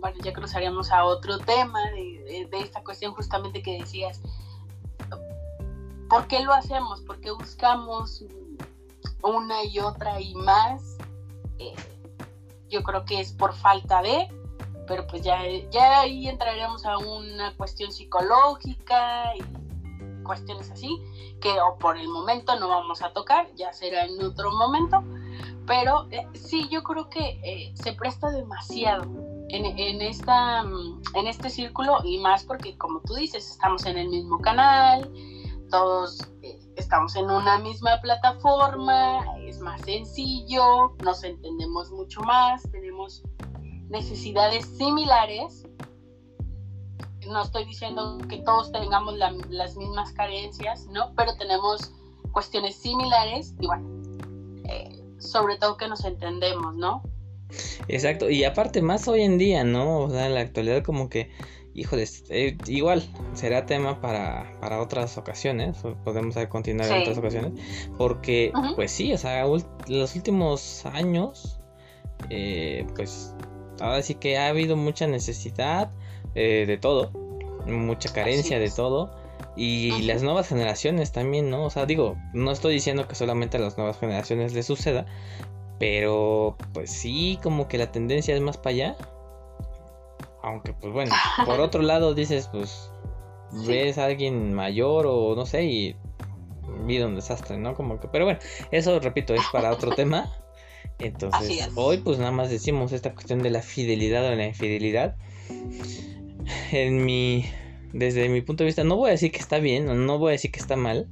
bueno, ya cruzaríamos a otro tema de, esta cuestión justamente que decías, ¿por qué lo hacemos? ¿Por qué buscamos una y otra y más? Eh, yo creo que es por falta de, pero pues ya, ya ahí entraríamos a una cuestión psicológica y cuestiones así, que o por el momento no vamos a tocar, ya será en otro momento, pero eh, sí, yo creo que eh, se presta demasiado en, esta, en este círculo y más porque, como tú dices, estamos en el mismo canal, todos estamos en una misma plataforma, es más sencillo, nos entendemos mucho más, tenemos necesidades similares. No estoy diciendo que todos tengamos las mismas carencias, ¿no? Pero tenemos cuestiones similares y bueno, eh, sobre todo que nos entendemos, ¿no? Exacto, y aparte más hoy en día, ¿no? O sea, en la actualidad como que, híjole, eh, igual será tema para, para otras ocasiones, podemos continuar en otras ocasiones, porque pues sí, o sea, los últimos años, eh, pues ahora sí que ha habido mucha necesidad eh, de todo, mucha carencia de todo. Y las nuevas generaciones también, ¿no? O sea, digo, no estoy diciendo que solamente a las nuevas generaciones les suceda, pero pues sí, como que la tendencia es más para allá. Aunque pues bueno, por otro lado dices, pues ves a alguien mayor o no sé y vida un desastre, ¿no? Como que, pero bueno, eso repito, es para otro tema. Entonces, hoy pues nada más decimos esta cuestión de la fidelidad o la infidelidad. En mi desde mi punto de vista, no voy a decir que está bien, no voy a decir que está mal.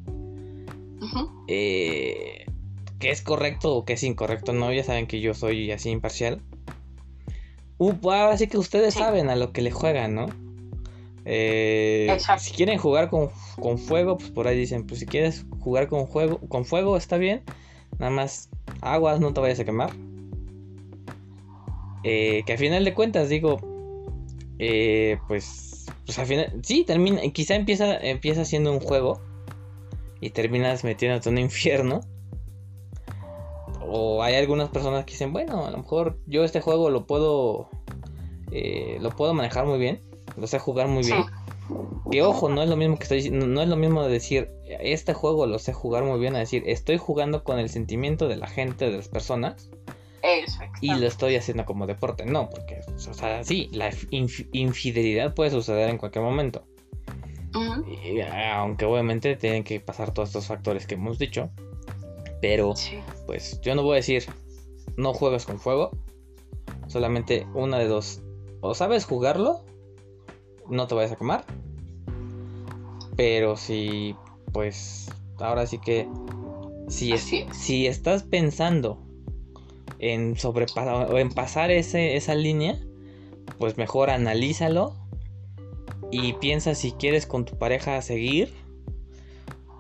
eh, que es correcto o que es incorrecto, no, ya saben que yo soy así imparcial. Uh, ahora sí que ustedes saben a lo que le juegan, ¿no? Eh, si quieren jugar con, fuego, pues por ahí dicen, pues si quieres jugar con, juego, con fuego está bien, nada más aguas, no te vayas a quemar. Eh, que a final de cuentas digo, eh, pues, pues al final, sí, termina, quizá empieza, empieza siendo un juego y terminas metiéndote en un infierno. O hay algunas personas que dicen, bueno, a lo mejor yo este juego lo puedo eh, lo puedo manejar muy bien, lo sé jugar muy bien. Que ojo, no es lo mismo que estoy no es lo mismo decir este juego lo sé jugar muy bien a decir estoy jugando con el sentimiento de la gente, de las personas. Y lo estoy haciendo como deporte. No, porque, o sea, sí, la infidelidad puede suceder en cualquier momento. aunque obviamente tienen que pasar todos estos factores que hemos dicho. Pero, pues yo no voy a decir, no juegas con fuego. Solamente una de dos. O sabes jugarlo, no te vayas a quemar. Pero si, pues, ahora sí que Si, si estás pensando en sobrepasar o en pasar ese, esa línea, pues mejor analízalo y piensa si quieres con tu pareja seguir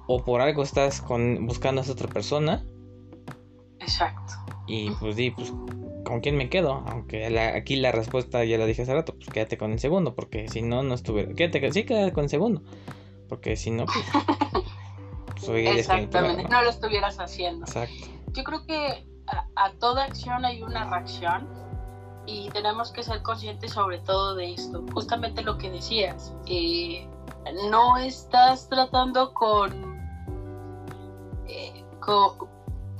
o por algo estás con, buscando a esa otra persona. Exacto. Y pues di, pues, ¿con quién me quedo? Aunque aquí la respuesta ya la dije hace rato, pues quédate con el segundo, porque si no, no estuviera. Quédate, sí, quédate con el segundo, porque si no, pues. soy Exactamente, ¿no? lo estuvieras haciendo. Exacto. Yo creo que a, toda acción hay una reacción y tenemos que ser conscientes sobre todo de esto. Justamente lo que decías, eh, no estás tratando con, con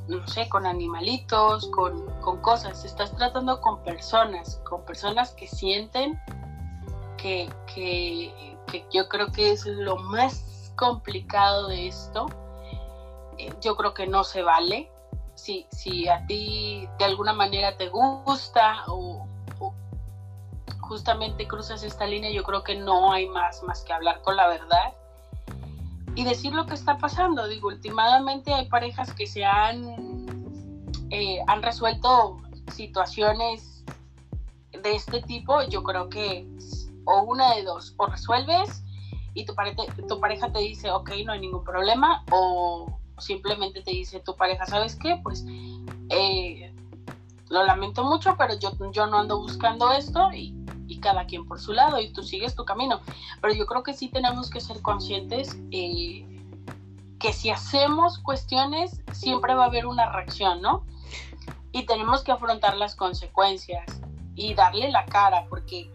no sé, con animalitos, con, con, cosas, estás tratando con personas, con personas que sienten que, que, que yo creo que es lo más complicado de esto. Eh, yo creo que no se vale. Si, si a ti de alguna manera te gusta o, justamente cruzas esta línea, yo creo que no hay más, más que hablar con la verdad y decir lo que está pasando. Digo, últimamente hay parejas que se han, eh, han resuelto situaciones de este tipo. Yo creo que o una de dos, o resuelves y tu, pareja, tu pareja te dice, ok, no hay ningún problema, o simplemente te dice tu pareja, ¿sabes qué? Pues eh, lo lamento mucho, pero yo, yo no ando buscando esto y y cada quien por su lado y tú sigues tu camino. Pero yo creo que sí tenemos que ser conscientes eh, que si hacemos cuestiones siempre va a haber una reacción, ¿no? Y tenemos que afrontar las consecuencias y darle la cara porque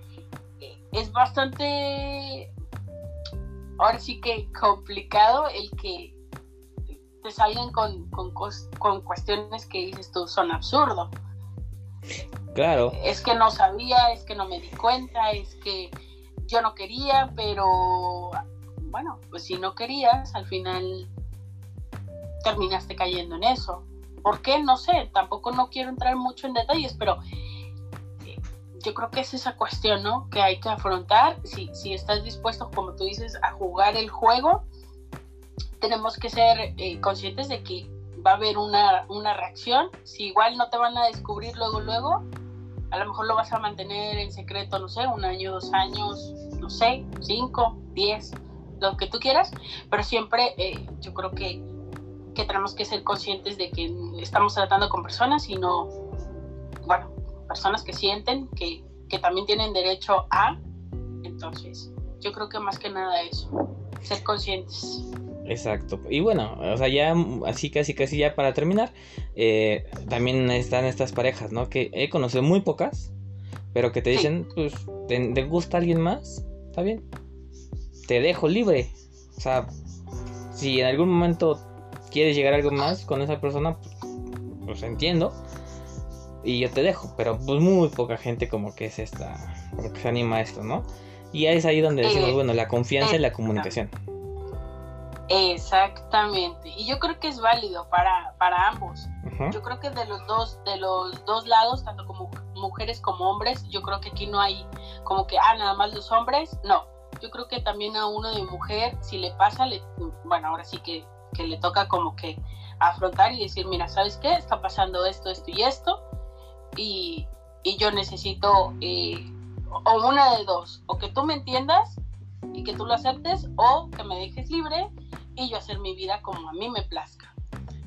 eh, es bastante, ahora sí que complicado el que te salgan con, con, con cuestiones que dices tú son absurdos. Claro. Es que no sabía, es que no me di cuenta, es que yo no quería, pero bueno, pues si no querías, al final terminaste cayendo en eso. ¿Por qué? No sé, tampoco no quiero entrar mucho en detalles, pero eh, yo creo que es esa cuestión, ¿no? Que hay que afrontar. Si, si estás dispuesto, como tú dices, a jugar el juego, tenemos que ser eh, conscientes de que va a haber una, una reacción. Si igual no te van a descubrir luego, luego, a lo mejor lo vas a mantener en secreto, no sé, un año, dos años, no sé, cinco, diez, lo que tú quieras, pero siempre eh, yo creo que, que, tenemos que ser conscientes de que estamos tratando con personas y no, bueno, personas que sienten que, que también tienen derecho a, entonces yo creo que más que nada eso, ser conscientes. Exacto. Y bueno, o sea, ya así casi casi ya para terminar, eh, también están estas parejas, ¿no? Que he conocido muy pocas, pero que te dicen, pues, ¿te, gusta alguien más? Está bien. Te dejo libre. O sea, si en algún momento quieres llegar a algo más con esa persona, pues, pues entiendo. Y yo te dejo, pero pues muy poca gente como que es esta, como que se anima a esto, ¿no? Y es ahí donde decimos, bueno, la confianza y la comunicación. Exactamente. Y yo creo que es válido para, para ambos. Yo creo que de los dos, de los dos lados, tanto como mujeres como hombres, yo creo que aquí no hay como que, ah, nada más los hombres. No. Yo creo que también a uno de mujer, si le pasa, le, bueno, ahora sí que, que le toca como que afrontar y decir, mira, ¿sabes qué? Está pasando esto, esto y esto. Y, y yo necesito, eh, o una de dos, o que tú me entiendas y que tú lo aceptes, o que me dejes libre y yo hacer mi vida como a mí me plazca.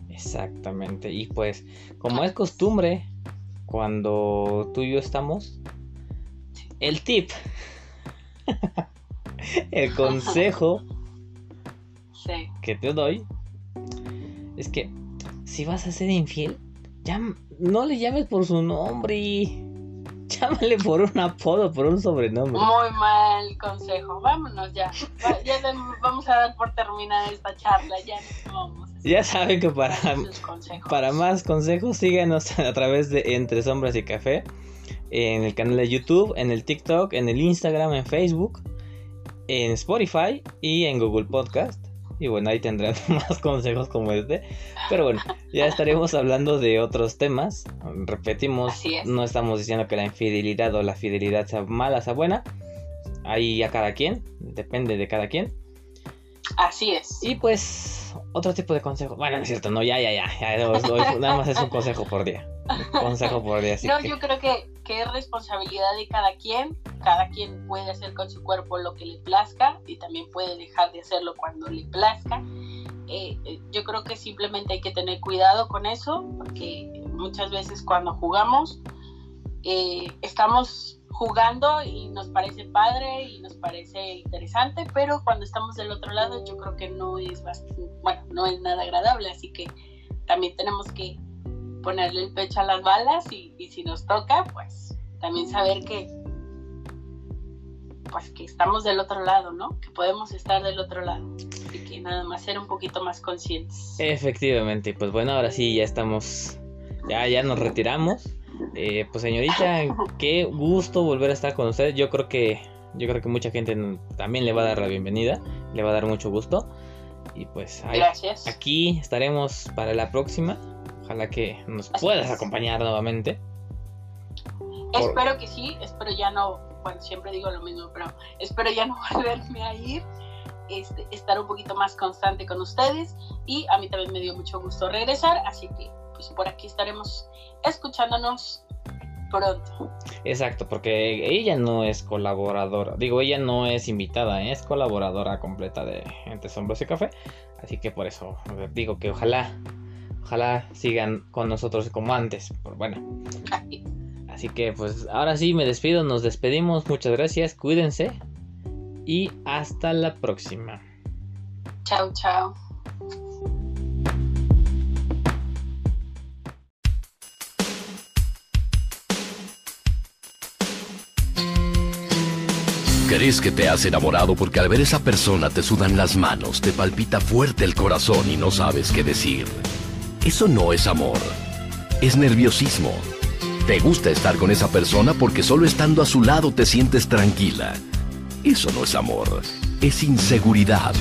Exactamente. Y pues, como es costumbre, cuando tú y yo estamos, el tip, el consejo que te doy es que si vas a ser infiel, ya no le llames por su nombre. Llámale por un apodo, por un sobrenombre. Muy mal consejo. Vámonos ya. Ya vamos a dar por terminada esta charla. Ya vamos. Ya saben que para, para más consejos síganos a través de Entre Sombras y Café. En el canal de YouTube, en el TikTok, en el Instagram, en Facebook, en Spotify y en Google Podcast. Y bueno, ahí tendrán más consejos como este. Pero bueno, ya estaremos hablando de otros temas. Repetimos, no estamos diciendo que la infidelidad o la fidelidad sea mala, sea buena. Ahí a cada quien, depende de cada quien. Así es. Y pues, otro tipo de consejo. Bueno, no es cierto, no, ya, ya, ya. ya nada más es un consejo por día. consejo por día. no, yo creo que, que, es responsabilidad de cada quien. Cada quien puede hacer con su cuerpo lo que le plazca y también puede dejar de hacerlo cuando le plazca. Eh, eh, yo creo que simplemente hay que tener cuidado con eso, porque muchas veces cuando jugamos eh, estamos jugando y nos parece padre y nos parece interesante, pero cuando estamos del otro lado yo creo que no es bueno, no es nada agradable, así que también tenemos que ponerle el pecho a las balas y, si nos toca, pues también saber que pues que estamos del otro lado, ¿no? Que podemos estar del otro lado y que nada más ser un poquito más conscientes. Efectivamente, pues bueno, ahora sí ya estamos, ya, ya nos retiramos. Eh, pues señorita, qué gusto volver a estar con usted. Yo creo que yo creo que mucha gente también le va a dar la bienvenida, le va a dar mucho gusto. Y pues aquí estaremos para la próxima. Ojalá que nos puedas acompañar nuevamente. Espero que sí, espero ya no, bueno, siempre digo lo mismo, pero espero ya no volverme a ir, este, estar un poquito más constante con ustedes y a mí también me dio mucho gusto regresar, así que pues por aquí estaremos escuchándonos pronto. Exacto, porque ella no es colaboradora, digo, ella no es invitada, ¿eh? es colaboradora completa de Entre Sombros y Café, así que por eso digo que ojalá, ojalá sigan con nosotros como antes, bueno. Así que pues ahora sí me despido, nos despedimos, muchas gracias, cuídense y hasta la próxima. Chao, chao. ¿Crees que te has enamorado porque al ver esa persona te sudan las manos, te palpita fuerte el corazón y no sabes qué decir? Eso no es amor, es nerviosismo. Te gusta estar con esa persona porque solo estando a su lado te sientes tranquila. Eso no es amor, es inseguridad.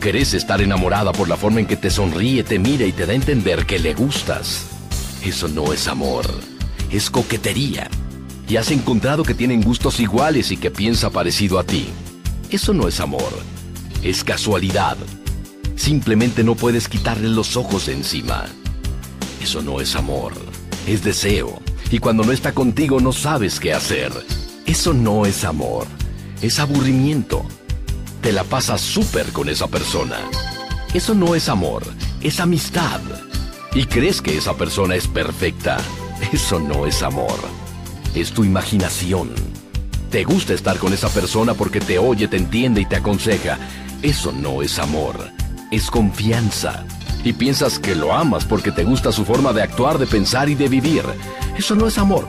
¿Querés estar enamorada por la forma en que te sonríe, te mira y te da a entender que le gustas? Eso no es amor, es coquetería y has encontrado que tienen gustos iguales y que piensa parecido a ti. Eso no es amor, es casualidad. Simplemente no puedes quitarle los ojos de encima. Eso no es amor, es deseo. Y cuando no está contigo no sabes qué hacer. Eso no es amor, es aburrimiento. Te la pasas súper con esa persona. Eso no es amor, es amistad. Y crees que esa persona es perfecta. Eso no es amor es tu imaginación. Te gusta estar con esa persona porque te oye, te entiende y te aconseja. Eso no es amor, es confianza. Y piensas que lo amas porque te gusta su forma de actuar, de pensar y de vivir. Eso no es amor,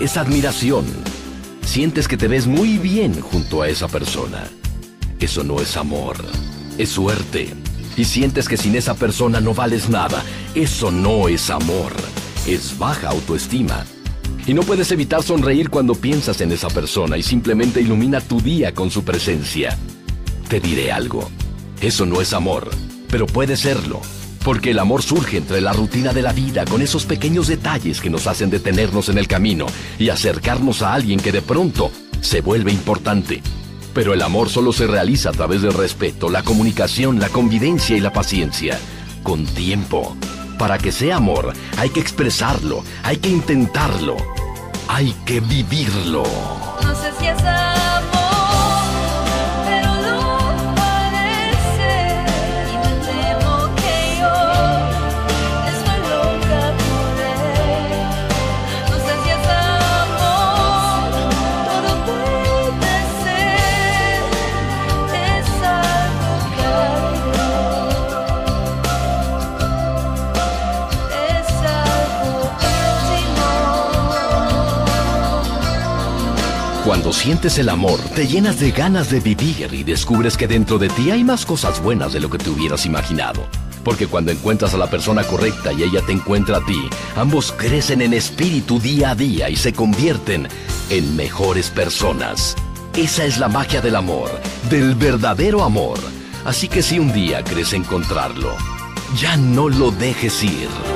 es admiración. Sientes que te ves muy bien junto a esa persona. Eso no es amor, es suerte. Y sientes que sin esa persona no vales nada. Eso no es amor, es baja autoestima y no puedes evitar sonreír cuando piensas en esa persona y simplemente ilumina tu día con su presencia. Te diré algo. Eso no es amor, pero puede serlo. Porque el amor surge entre la rutina de la vida con esos pequeños detalles que nos hacen detenernos en el camino y acercarnos a alguien que de pronto se vuelve importante. Pero el amor solo se realiza a través del respeto, la comunicación, la convivencia y la paciencia. Con tiempo. Para que sea amor, hay que expresarlo, hay que intentarlo, hay que vivirlo. No sé si es Cuando sientes el amor, te llenas de ganas de vivir y descubres que dentro de ti hay más cosas buenas de lo que te hubieras imaginado. Porque cuando encuentras a la persona correcta y ella te encuentra a ti, ambos crecen en espíritu día a día y se convierten en mejores personas. Esa es la magia del amor, del verdadero amor. Así que si un día crees encontrarlo, ya no lo dejes ir.